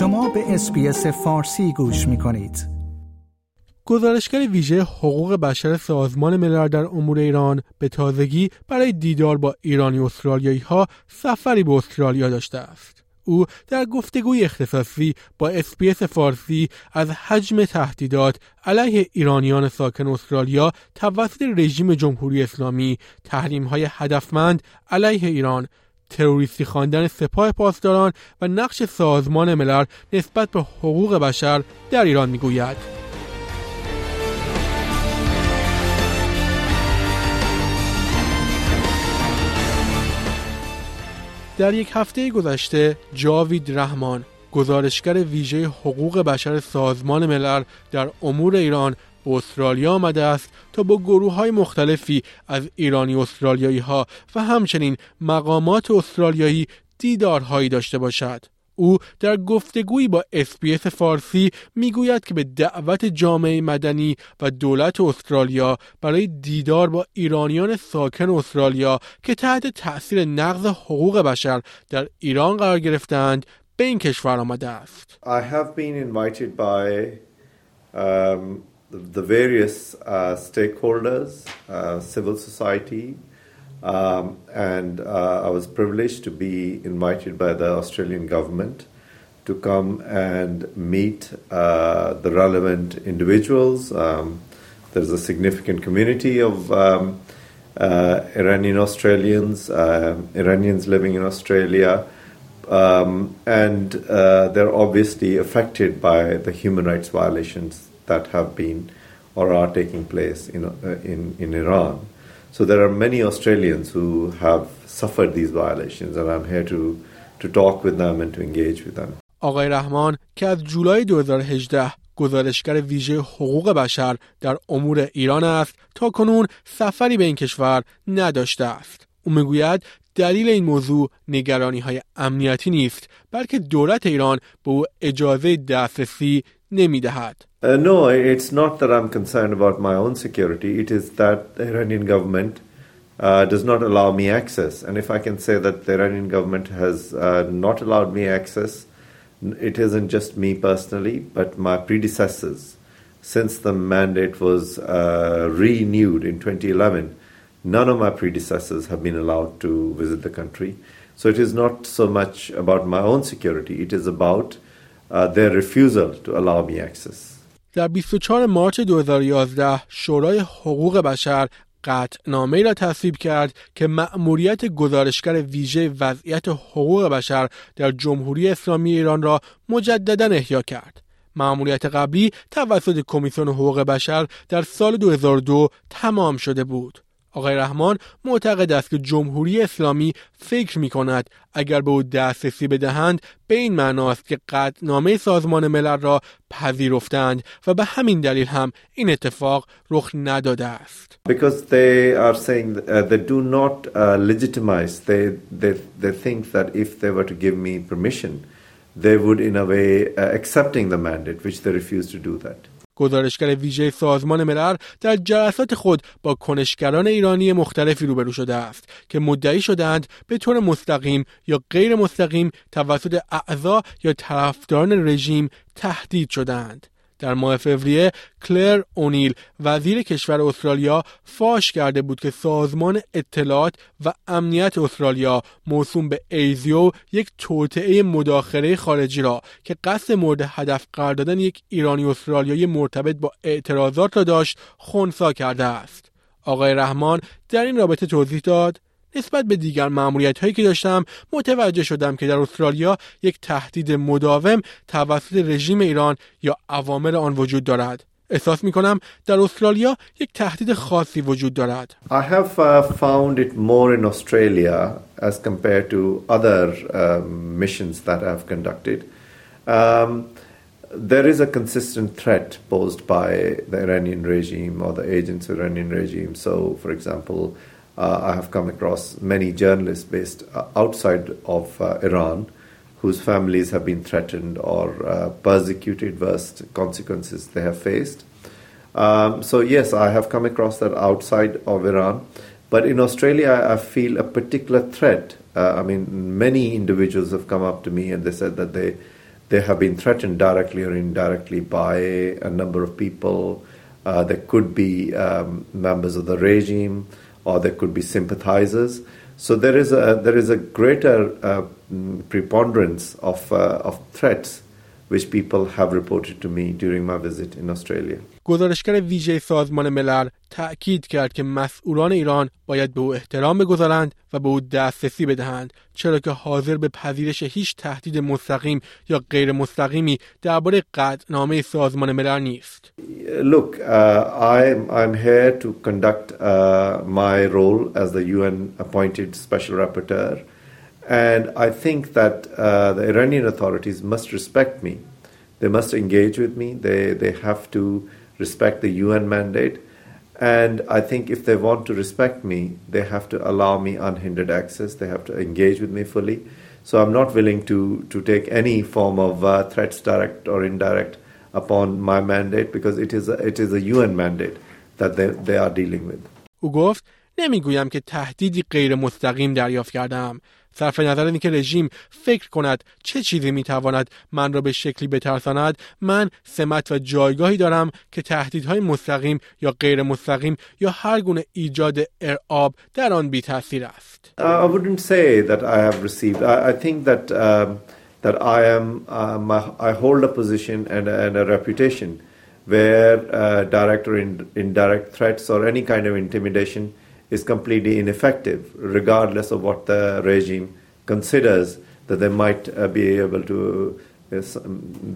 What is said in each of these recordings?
شما به اسپیس فارسی گوش می کنید. گزارشگر ویژه حقوق بشر سازمان ملل در امور ایران به تازگی برای دیدار با ایرانی استرالیایی ها سفری به استرالیا داشته است. او در گفتگوی اختصاصی با اسپیس فارسی از حجم تهدیدات علیه ایرانیان ساکن استرالیا توسط رژیم جمهوری اسلامی، تحریم های هدفمند علیه ایران، تروریستی خواندن سپاه پاسداران و نقش سازمان ملل نسبت به حقوق بشر در ایران می‌گوید. در یک هفته گذشته جاوید رحمان گزارشگر ویژه حقوق بشر سازمان ملل در امور ایران به استرالیا آمده است تا با گروه های مختلفی از ایرانی استرالیایی ها و همچنین مقامات استرالیایی دیدارهایی داشته باشد. او در گفتگویی با اسپیس فارسی می‌گوید که به دعوت جامعه مدنی و دولت استرالیا برای دیدار با ایرانیان ساکن استرالیا که تحت تأثیر نقض حقوق بشر در ایران قرار گرفتند به این کشور آمده است. I have been invited by um, the various uh, stakeholders, uh, civil society, Um, and uh, I was privileged to be invited by the Australian government to come and meet uh, the relevant individuals. Um, there's a significant community of um, uh, Iranian Australians, uh, Iranians living in Australia, um, and they're obviously affected by the human rights violations that have been or are taking place in, uh, in, in Iran. So there are many Australians who have suffered these violations and I'm here to, to talk with them and to engage with them. آقای رحمان که از جولای 2018 گزارشگر ویژه حقوق بشر در امور ایران است تا کنون سفری به این کشور نداشته است. او می‌گوید دلیل این موضوع نگرانی های امنیتی نیست بلکه دولت ایران به او اجازه دسترسی نمی دهد. Uh, no, it's not that I'm concerned about my own security. It is that the Iranian government uh, does not allow me access. And if I can say that the Iranian government has uh, not allowed me access, it isn't just me personally, but my predecessors. Since the mandate was uh, renewed in 2011, none of my predecessors have been allowed to visit the country. So it is not so much about my own security, it is about uh, their refusal to allow me access. در 24 مارچ 2011 شورای حقوق بشر قطعنامه را تصویب کرد که مأموریت گزارشگر ویژه وضعیت حقوق بشر در جمهوری اسلامی ایران را مجددا احیا کرد. مأموریت قبلی توسط کمیسیون حقوق بشر در سال 2002 تمام شده بود. آقای رحمان معتقد است که جمهوری اسلامی فکر می کند اگر به او دسترسی بدهند به این معناست که قدنامه سازمان ملل را پذیرفتند و به همین دلیل هم این اتفاق رخ نداده است. Because they are saying uh, they do not uh, legitimize they, they, they think that if they were to give me permission they would in a way uh, accepting the mandate which they refuse that. گزارشگر ویژه سازمان ملل در جلسات خود با کنشگران ایرانی مختلفی روبرو شده است که مدعی شدند به طور مستقیم یا غیر مستقیم توسط اعضا یا طرفداران رژیم تهدید شدند. در ماه فوریه کلر اونیل وزیر کشور استرالیا فاش کرده بود که سازمان اطلاعات و امنیت استرالیا موسوم به ایزیو یک توطعه مداخله خارجی را که قصد مورد هدف قرار دادن یک ایرانی استرالیایی مرتبط با اعتراضات را داشت خونسا کرده است. آقای رحمان در این رابطه توضیح داد. نسبت به دیگر معمولیت هایی که داشتم متوجه شدم که در استرالیا یک تهدید مداوم توسط رژیم ایران یا عوامل آن وجود دارد احساس می کنم در استرالیا یک تهدید خاصی وجود دارد I have uh, found it more in Australia as compared to other um, missions that I've conducted. Um, there is a consistent threat posed by the Iranian regime or the agents of Iranian regime. So, for example, Uh, I have come across many journalists based uh, outside of uh, Iran whose families have been threatened or uh, persecuted, worst consequences they have faced. Um, so, yes, I have come across that outside of Iran. But in Australia, I feel a particular threat. Uh, I mean, many individuals have come up to me and they said that they they have been threatened directly or indirectly by a number of people. Uh, there could be um, members of the regime, or there could be sympathizers. So there is a there is a greater uh, preponderance of uh, of threats which people have reported to me during my visit in Australia. گزارشگر ویژه سازمان ملل تأکید کرد که مسئولان ایران باید به او احترام بگذارند و به او دسترسی بدهند چرا که حاضر به پذیرش هیچ تهدید مستقیم یا غیر مستقیمی درباره قطعنامه سازمان ملل نیست. Look, uh, I'm, I'm here to conduct uh, my role as the UN appointed special rapporteur and I think that uh, the Iranian authorities must respect me. They must engage with me. They, they have to respect the UN mandate. And I think if they want to respect me, they have to allow me unhindered access. They have to engage with me fully. So I'm not willing to, to take any form of uh, threats, direct or indirect, upon my mandate because it is a, it is a UN mandate that they, they are dealing with. او گفت نمیگویم که تهدیدی غیر مستقیم دریافت کردم صرف نظر اینکه رژیم فکر کند چه چیزی می‌تواند من را به شکلی بترساند من سمت و جایگاهی دارم که تهدیدهای مستقیم یا غیر مستقیم یا هر گونه ایجاد ارعاب در آن بی تاثیر است I wouldn't say that I have received I, I think that um, that I am um, I hold a position and, and a reputation where uh, direct or in, indirect threats or any kind of intimidation is completely ineffective, regardless of what the regime considers that they might uh, be able to uh,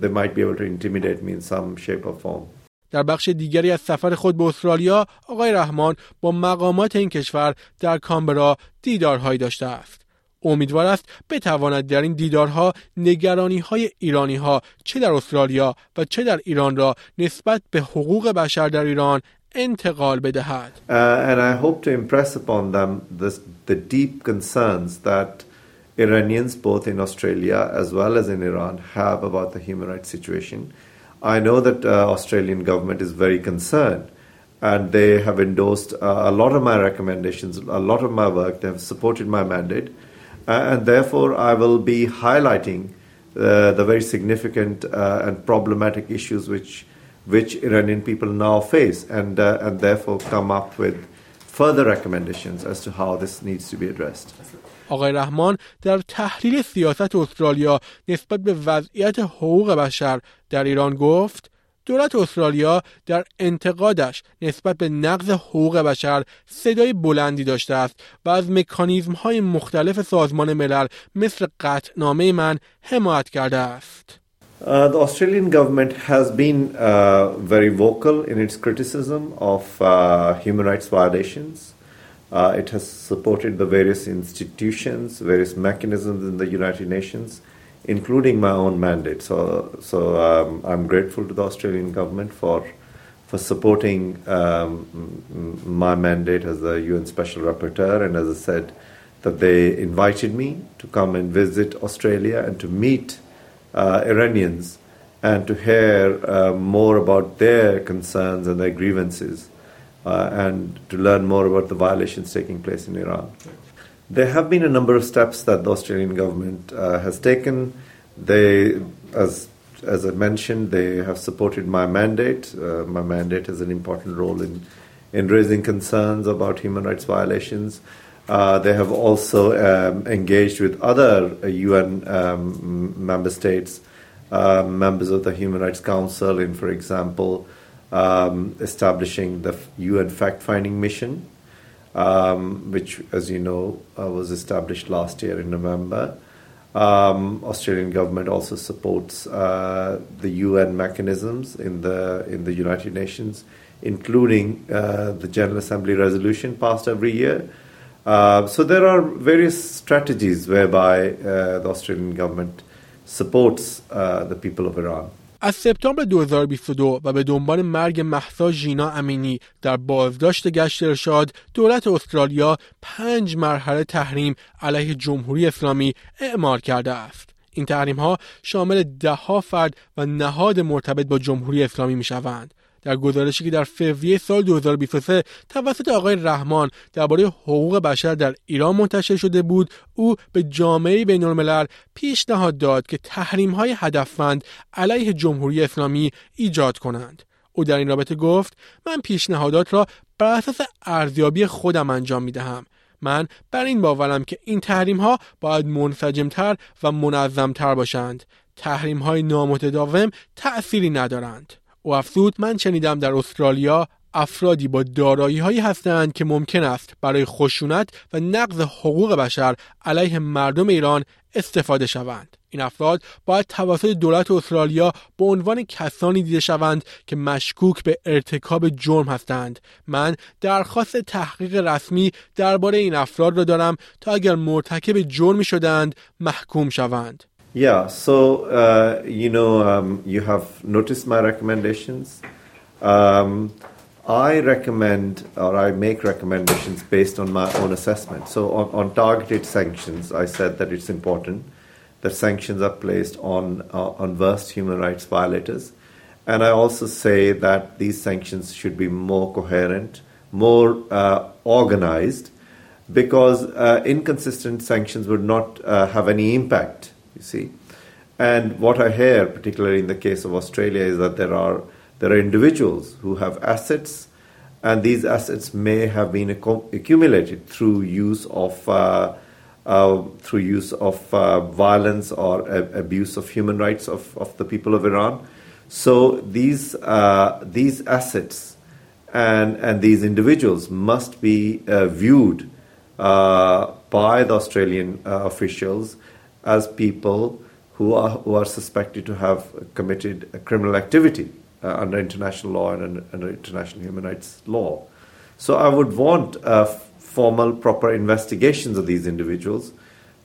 they might be able to intimidate me in some shape or form. در بخش دیگری از سفر خود به استرالیا آقای رحمان با مقامات این کشور در کامبرا دیدارهایی داشته است امیدوار است بتواند در این دیدارها نگرانی های ایرانی ها چه در استرالیا و چه در ایران را نسبت به حقوق بشر در ایران انتقال بدهد. Uh, and I hope to impress upon them this, the deep concerns that Iranians, both in Australia as well as in Iran, have about the human rights situation. I know that uh, Australian government is very concerned, and they have endorsed uh, a lot of my recommendations, a lot of my work. They have supported my mandate, and therefore I will be highlighting uh, the very significant uh, and problematic issues which which Iranian people now face, and uh, and therefore come up with further recommendations as to how this needs to be addressed. آقای رحمان در تحلیل سیاست استرالیا نسبت به وضعیت حقوق بشر در ایران گفت دولت استرالیا در انتقادش نسبت به نقض حقوق بشر صدای بلندی داشته است و از مکانیزم های مختلف سازمان ملل مثل قطعنامه من حمایت کرده است. Uh, the Australian government has been uh, very vocal in its criticism of uh, human rights violations. it has supported the various institutions, various mechanisms in the United Nations, including my own mandate. So, so um, I'm grateful to the Australian government for for supporting um, my mandate as the UN Special Rapporteur, and as I said, that they invited me to come and visit Australia and to meet uh, Iranians and to hear uh, more about their concerns and their grievances uh, and to learn more about the violations taking place in Iran. There have been a number of steps that the Australian government has taken. They, as as I mentioned, they have supported my mandate. my mandate has an important role in in raising concerns about human rights violations. Uh, they have also um, engaged with other uh, UN um, member states, uh, members of the Human Rights Council, in, for example, um, establishing the UN fact finding mission, um, which, as you know, was established last year in November. Um, Australian government also supports uh, the UN mechanisms in the in the United Nations, including uh, the General Assembly resolution passed every year. Uh, so there are various strategies whereby the Australian government supports the people of Iran. از سپتامبر 2022 و به دنبال مرگ محسا ژینا امینی در بازداشت گشت ارشاد دولت استرالیا پنج مرحله تحریم علیه جمهوری اسلامی اعمال کرده است. این تحریم ها شامل ده ها فرد و نهاد مرتبط با جمهوری اسلامی می شوند. در گزارشی که در فوریه سال 2023 توسط آقای رحمان درباره حقوق بشر در ایران منتشر شده بود او به جامعه بین الملل پیشنهاد داد که تحریم های هدفمند علیه جمهوری اسلامی ایجاد کنند. او در این رابطه گفت من پیشنهادات را بر اساس ارزیابی خودم انجام می دهم من بر این باورم که این تحریم ها باید منسجمتر و منظمتر باشند. تحریم های نامتداوم تأثیری ندارند. او افزود من شنیدم در استرالیا افرادی با دارایی هایی هستند که ممکن است برای خشونت و نقض حقوق بشر علیه مردم ایران استفاده شوند. این افراد باید توسط دولت استرالیا به عنوان کسانی دیده شوند که مشکوک به ارتکاب جرم هستند. من درخواست تحقیق رسمی درباره این افراد را دارم تا اگر مرتکب جرمی شدند محکوم شوند. Yeah, so uh, you know, um, you have noticed my recommendations. Um, I recommend or I make recommendations based on my own assessment. So, on, on targeted sanctions, I said that it's important that sanctions are placed on uh, on worst human rights violators. And I also say that these sanctions should be more coherent, more uh, organized, because uh, inconsistent sanctions would not uh, have any impact, you see. And what I hear, particularly in the case of Australia, is that there are there are individuals who have assets, and these assets may have been accumulated through use of uh, uh, through use of uh, violence or abuse of human rights of, of the people of Iran. So these uh, these assets and and these individuals must be uh, viewed uh, by the Australian officials as people who are who are suspected to have committed criminal activity uh, under international law and under international human rights law. So I would want uh, formal, proper investigations of these individuals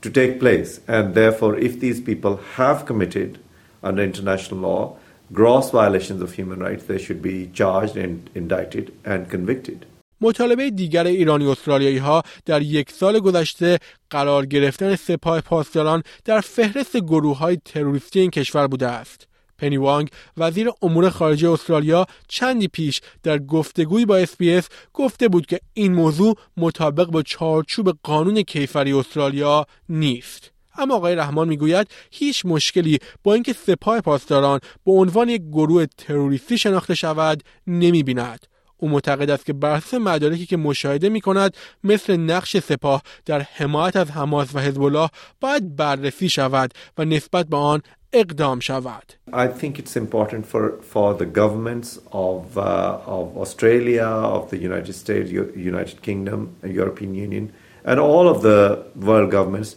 to take place. And therefore, if these people have committed, under international law, gross violations of human rights, they should be charged and indicted and convicted. مطالبه دیگر ایرانی استرالیایی ها در یک سال گذشته قرار گرفتن سپاه پاسداران در فهرست گروه های تروریستی این کشور بوده است. پنی وانگ وزیر امور خارجه استرالیا چندی پیش در گفتگویی با اسپیس گفته بود که این موضوع مطابق با چارچوب قانون کیفری استرالیا نیست اما آقای رحمان می‌گوید هیچ مشکلی با اینکه سپاه پاسداران به عنوان یک گروه تروریستی شناخته شود نمی بیند. او معتقد است که بر مدارکی که مشاهده می کند مثل نقش سپاه در حمایت از حماس و حزب الله باید بررسی شود و نسبت به آن اقدام شود. I think it's important for, for the governments of, uh, of Australia, of the United States, United Kingdom, European Union, and all of the world governments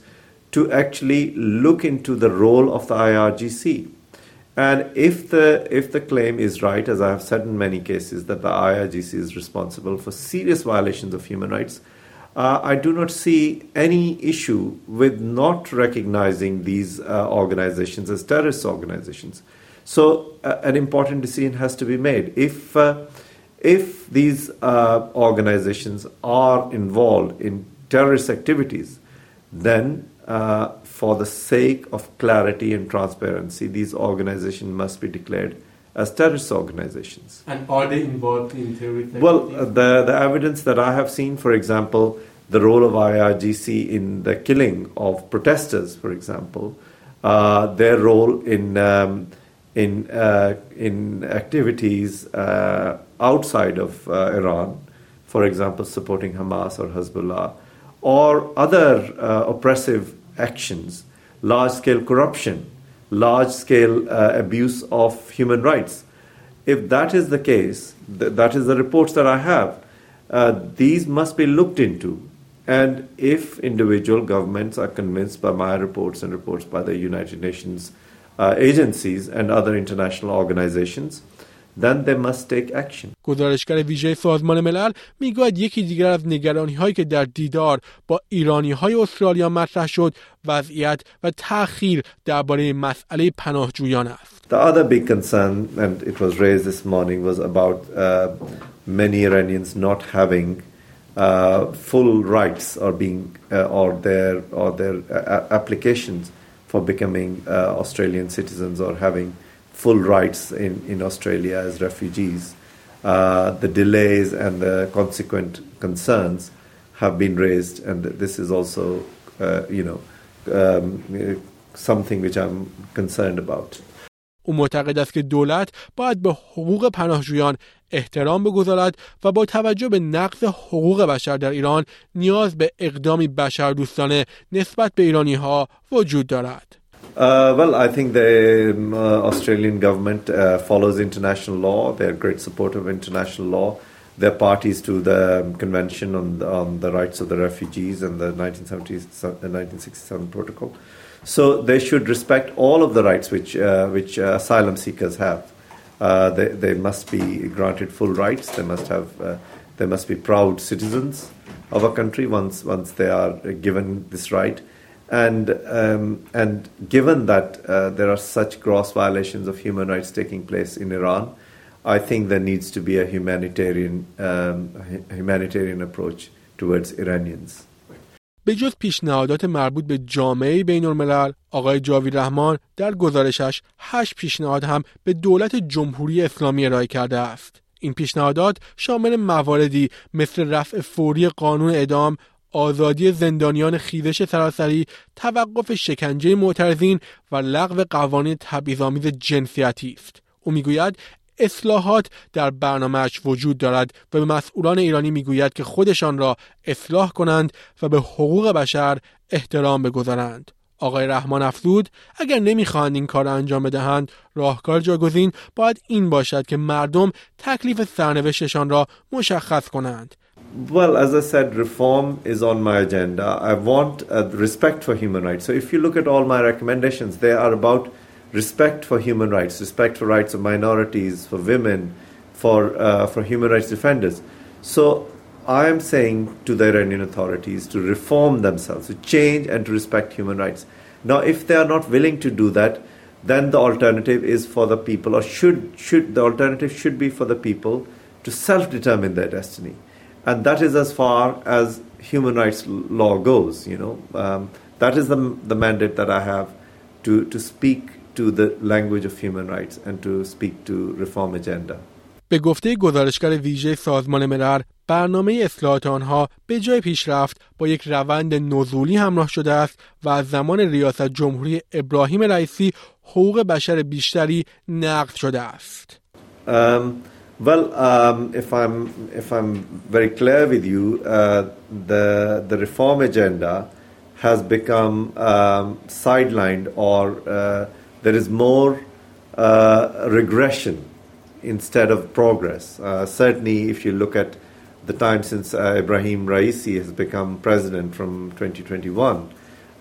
to actually look into the role of the IRGC. And if the if the claim is right, as I have said in many cases, that the IRGC is responsible for serious violations of human rights, uh, I do not see any issue with not recognizing these uh, organizations as terrorist organizations. So, uh, an important decision has to be made. If uh, if these uh, organizations are involved in terrorist activities, then uh, for the sake of clarity and transparency, these organizations must be declared as terrorist organizations. And are they involved in terrorist Well, uh, the, the evidence that I have seen, for example, the role of IRGC in the killing of protesters, for example, uh, their role in um, in uh, in activities uh, outside of uh, Iran, for example, supporting Hamas or Hezbollah, or other uh, oppressive actions, large-scale corruption, large-scale uh, abuse of human rights. If that is the case, th- that is the reports that I have. these must be looked into and if individual governments are convinced by my reports and reports by the United Nations uh, agencies and other international organizations, then they must take action. گزارشگر ویژه سازمان ملل میگوید یکی دیگر از نگرانی هایی که در دیدار با ایرانی های استرالیا مطرح شد وضعیت و تأخیر درباره مسئله پناهجویان است. The other big concern and it was raised this morning was about uh, many Iranians not having uh, full rights are being uh, or their or their uh, applications for becoming uh, Australian citizens or having full rights in, in Australia as refugees uh, the delays and the consequent concerns have been raised, and this is also, uh, you know, um, something which I'm concerned about. او معتقد است که دولت باید به حقوق پناهجویان احترام بگذارد و با توجه به نقض حقوق بشر در ایران نیاز به اقدامی بشر دوستانه نسبت به ایرانی ها وجود دارد. Uh, well, I think the um, uh, Australian government uh, follows international law. They're great support of international law. They're parties to the um, Convention on the, on the Rights of the Refugees and the 1967 Protocol. So they should respect all of the rights which, uh, which uh, asylum seekers have. Uh, they, they must be granted full rights. They must have they must be proud citizens of a country once once they are given this right and, um, and given that uh, there are such gross violations of human rights taking place in Iran, I think there needs to be a humanitarian, um, humanitarian approach towards Iranians. به جز پیشنهادات مربوط به جامعه بین الملل آقای جاوی رحمان در گزارشش هشت پیشنهاد هم به دولت جمهوری اسلامی ارائه کرده است. این پیشنهادات شامل مواردی مثل رفع فوری قانون ادام آزادی زندانیان خیزش سراسری، توقف شکنجه معترضین و لغو قوانین تبعیض‌آمیز جنسیتی است. او می‌گوید اصلاحات در برنامهش وجود دارد و به مسئولان ایرانی می‌گوید که خودشان را اصلاح کنند و به حقوق بشر احترام بگذارند. آقای رحمان افزود اگر نمی‌خواهند این کار را انجام بدهند راهکار جاگزین باید این باشد که مردم تکلیف سرنوشتشان را مشخص کنند Well, as I said, reform is on my agenda. I want uh, respect for human rights. So, if you look at all my recommendations, they are about respect for human rights, respect for rights of minorities, for women, for uh, for human rights defenders. So, I am saying to the Iranian authorities to reform themselves, to change and to respect human rights. Now, if they are not willing to do that, then the alternative is for the people, or should should the alternative should be for the people to self-determine their destiny and that is as far as human rights law goes. You know, um, that is the the mandate that I have to to speak to the language of human rights and to speak to reform agenda. به گفته گزارشگر ویژه سازمان ملل برنامه اصلاحات آنها به جای پیشرفت با یک روند نزولی همراه شده است و از زمان ریاست جمهوری ابراهیم رئیسی حقوق بشر بیشتری نقض شده است. Um, Well, um, if I'm if I'm very clear with you, uh, the the reform agenda has become um, sidelined, or uh, there is more uh, regression instead of progress. Uh, certainly, if you look at the time since uh, Ibrahim Raisi has become president from 2021, um,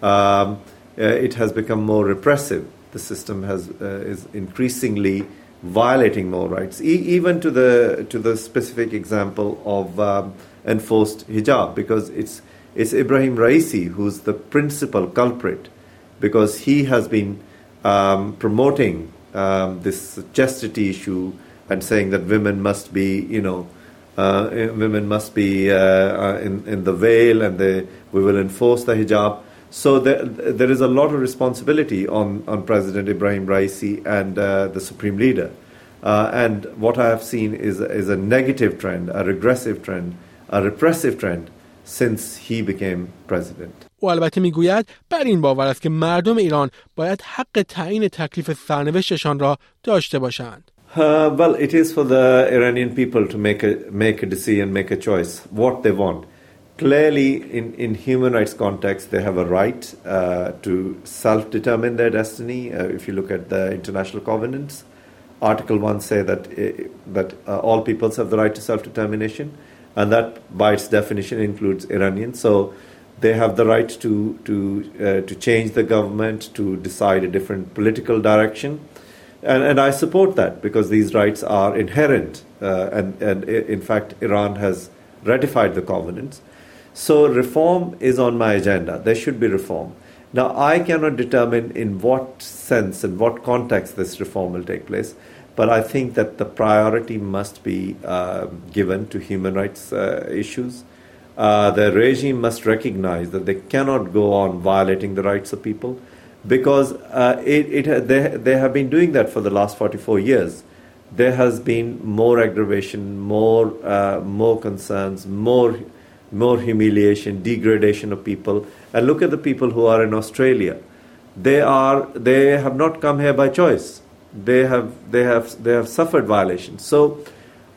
uh, it has become more repressive. The system has is increasingly violating more rights, e- even to the to the specific example of um, enforced hijab, because it's it's Ibrahim Raisi who's the principal culprit, because he has been um, promoting um, this chastity issue and saying that women must be, you know. Uh, women must be uh, uh in, in the veil and they, we will enforce the hijab. So there, there is a lot of responsibility on, on President Ibrahim Raisi and uh, the Supreme Leader. Uh, and what I have seen is, is a negative trend, a regressive trend, a repressive trend since he became president. او البته میگوید بر این باور است که مردم ایران باید حق تعیین تکلیف سرنوشتشان را داشته باشند. Uh, well, it is for the Iranian people to make a make a decision, make a choice, what they want. Clearly, in, in human rights context, they have a right uh, to self-determine their destiny. Uh, if you look at the international covenants, Article 1 say that, uh, that uh, all peoples have the right to self-determination, and that by its definition includes Iranians. So they have the right to, to, uh, to change the government, to decide a different political direction. And, and I support that because these rights are inherent. Uh, and, and in fact, Iran has ratified the covenants. So reform is on my agenda. There should be reform. Now, I cannot determine in what sense and what context this reform will take place, but I think that the priority must be uh, given to human rights uh, issues. Uh, the regime must recognize that they cannot go on violating the rights of people because uh, it, it, they, they have been doing that for the last 44 years. there has been more aggravation, more uh, more concerns, more more humiliation, degradation of people. And look at the people who are in Australia. They are they have not come here by choice. They have they have they have suffered violations. So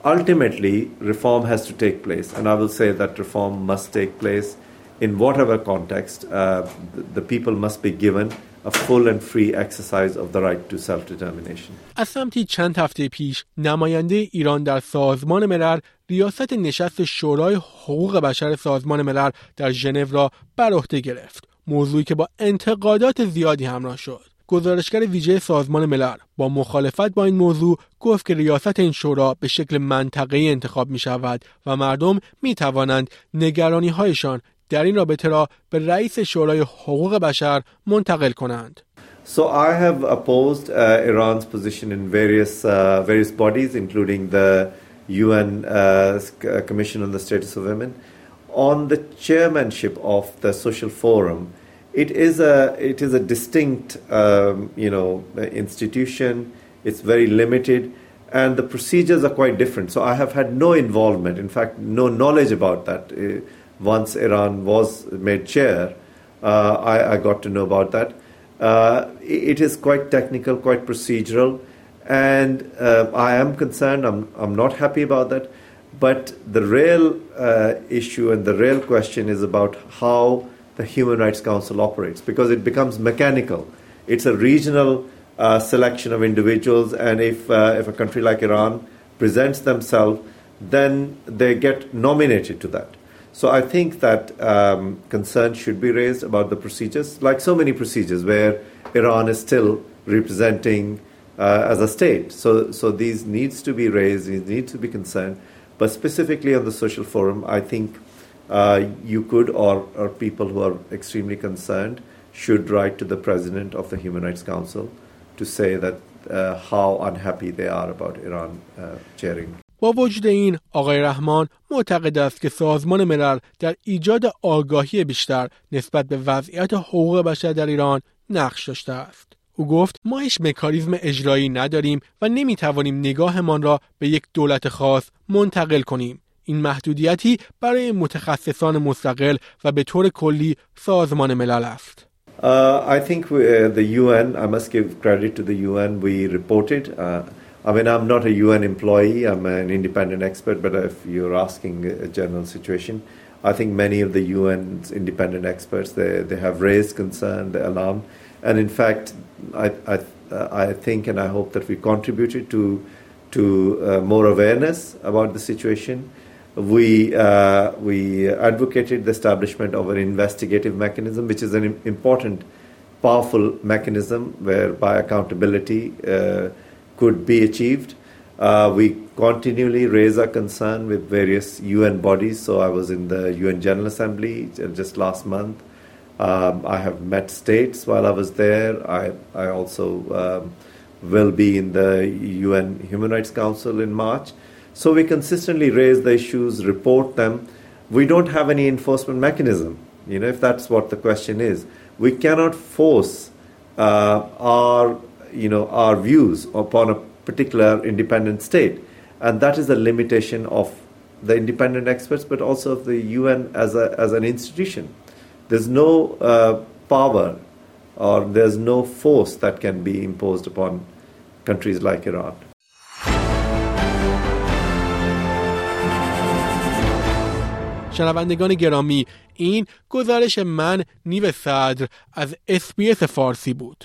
ultimately reform has to take place and i will say that reform must take place in whatever context uh, the, the people must be given a full and free exercise of the right to self-determination. از سمتی چند هفته پیش نماینده ایران در سازمان ملل ریاست نشست شورای حقوق بشر سازمان ملل در ژنو را بر عهده گرفت موضوعی که با انتقادات زیادی همراه شد گزارشگر ویژه سازمان ملل با مخالفت با این موضوع گفت که ریاست این شورا به شکل منطقه‌ای انتخاب می شود و مردم می توانند نگرانی هایشان در این رابطه را به رئیس شورای حقوق بشر منتقل کنند. So I have opposed uh, Iran's position in various uh, various bodies, including the UN uh, Commission on the Status of Women, on the chairmanship of the Social Forum. It is a it is a distinct um, you know institution. It's very limited, and the procedures are quite different. So I have had no involvement, in fact, no knowledge about that. once Iran was made chair, uh, I, I, got to know about that. Uh, it is quite technical, quite procedural, and uh, I am concerned. I'm, I'm not happy about that. But the real uh, issue and the real question is about how the Human Rights Council operates because it becomes mechanical. It's a regional uh, selection of individuals, and if, uh, if a country like Iran presents themselves, then they get nominated to that. So I think that um, concern should be raised about the procedures, like so many procedures where Iran is still representing uh, as a state. So, so these needs to be raised, these need to be concerned. But specifically on the social forum, I think uh, you could, or, or people who are extremely concerned, should write to the president of the Human Rights Council to say that uh, how unhappy they are about Iran uh, chairing با وجود این آقای رحمان معتقد است که سازمان ملل در ایجاد آگاهی بیشتر نسبت به وضعیت حقوق بشر در ایران نقش داشته است. او گفت ما هیچ مکانیزم اجرایی نداریم و نمی‌توانیم نگاهمان را به یک دولت خاص منتقل کنیم. این محدودیتی برای متخصصان مستقل و به طور کلی سازمان ملل است. Uh, I think we, uh, the UN, I must give credit to the UN, we uh, I mean, I'm not a UN employee, I'm an independent expert, but if you're asking a general situation, I think many of the UN's independent experts, they, they have raised concern, the alarm. And in fact, I, I, I think and I hope that we contributed to, to uh, more awareness about the situation. We, uh, we advocated the establishment of an investigative mechanism, which is an important, powerful mechanism whereby accountability uh, could be achieved. Uh, we continually raise our concern with various UN bodies. So I was in the UN General Assembly just last month. Um, I have met states while I was there. I, I also um, will be in the UN Human Rights Council in March. So we consistently raise the issues, report them. We don't have any enforcement mechanism, you know, if that's what the question is. We cannot force uh, our you know, our views upon a particular independent state. And that is the limitation of the independent experts, but also of the UN as, a, as an institution. There's no uh, power or there's no force that can be imposed upon countries like Iran. شنوندگان گرامی این گزارش من نیو صدر از اس‌بی‌اس فارسی بود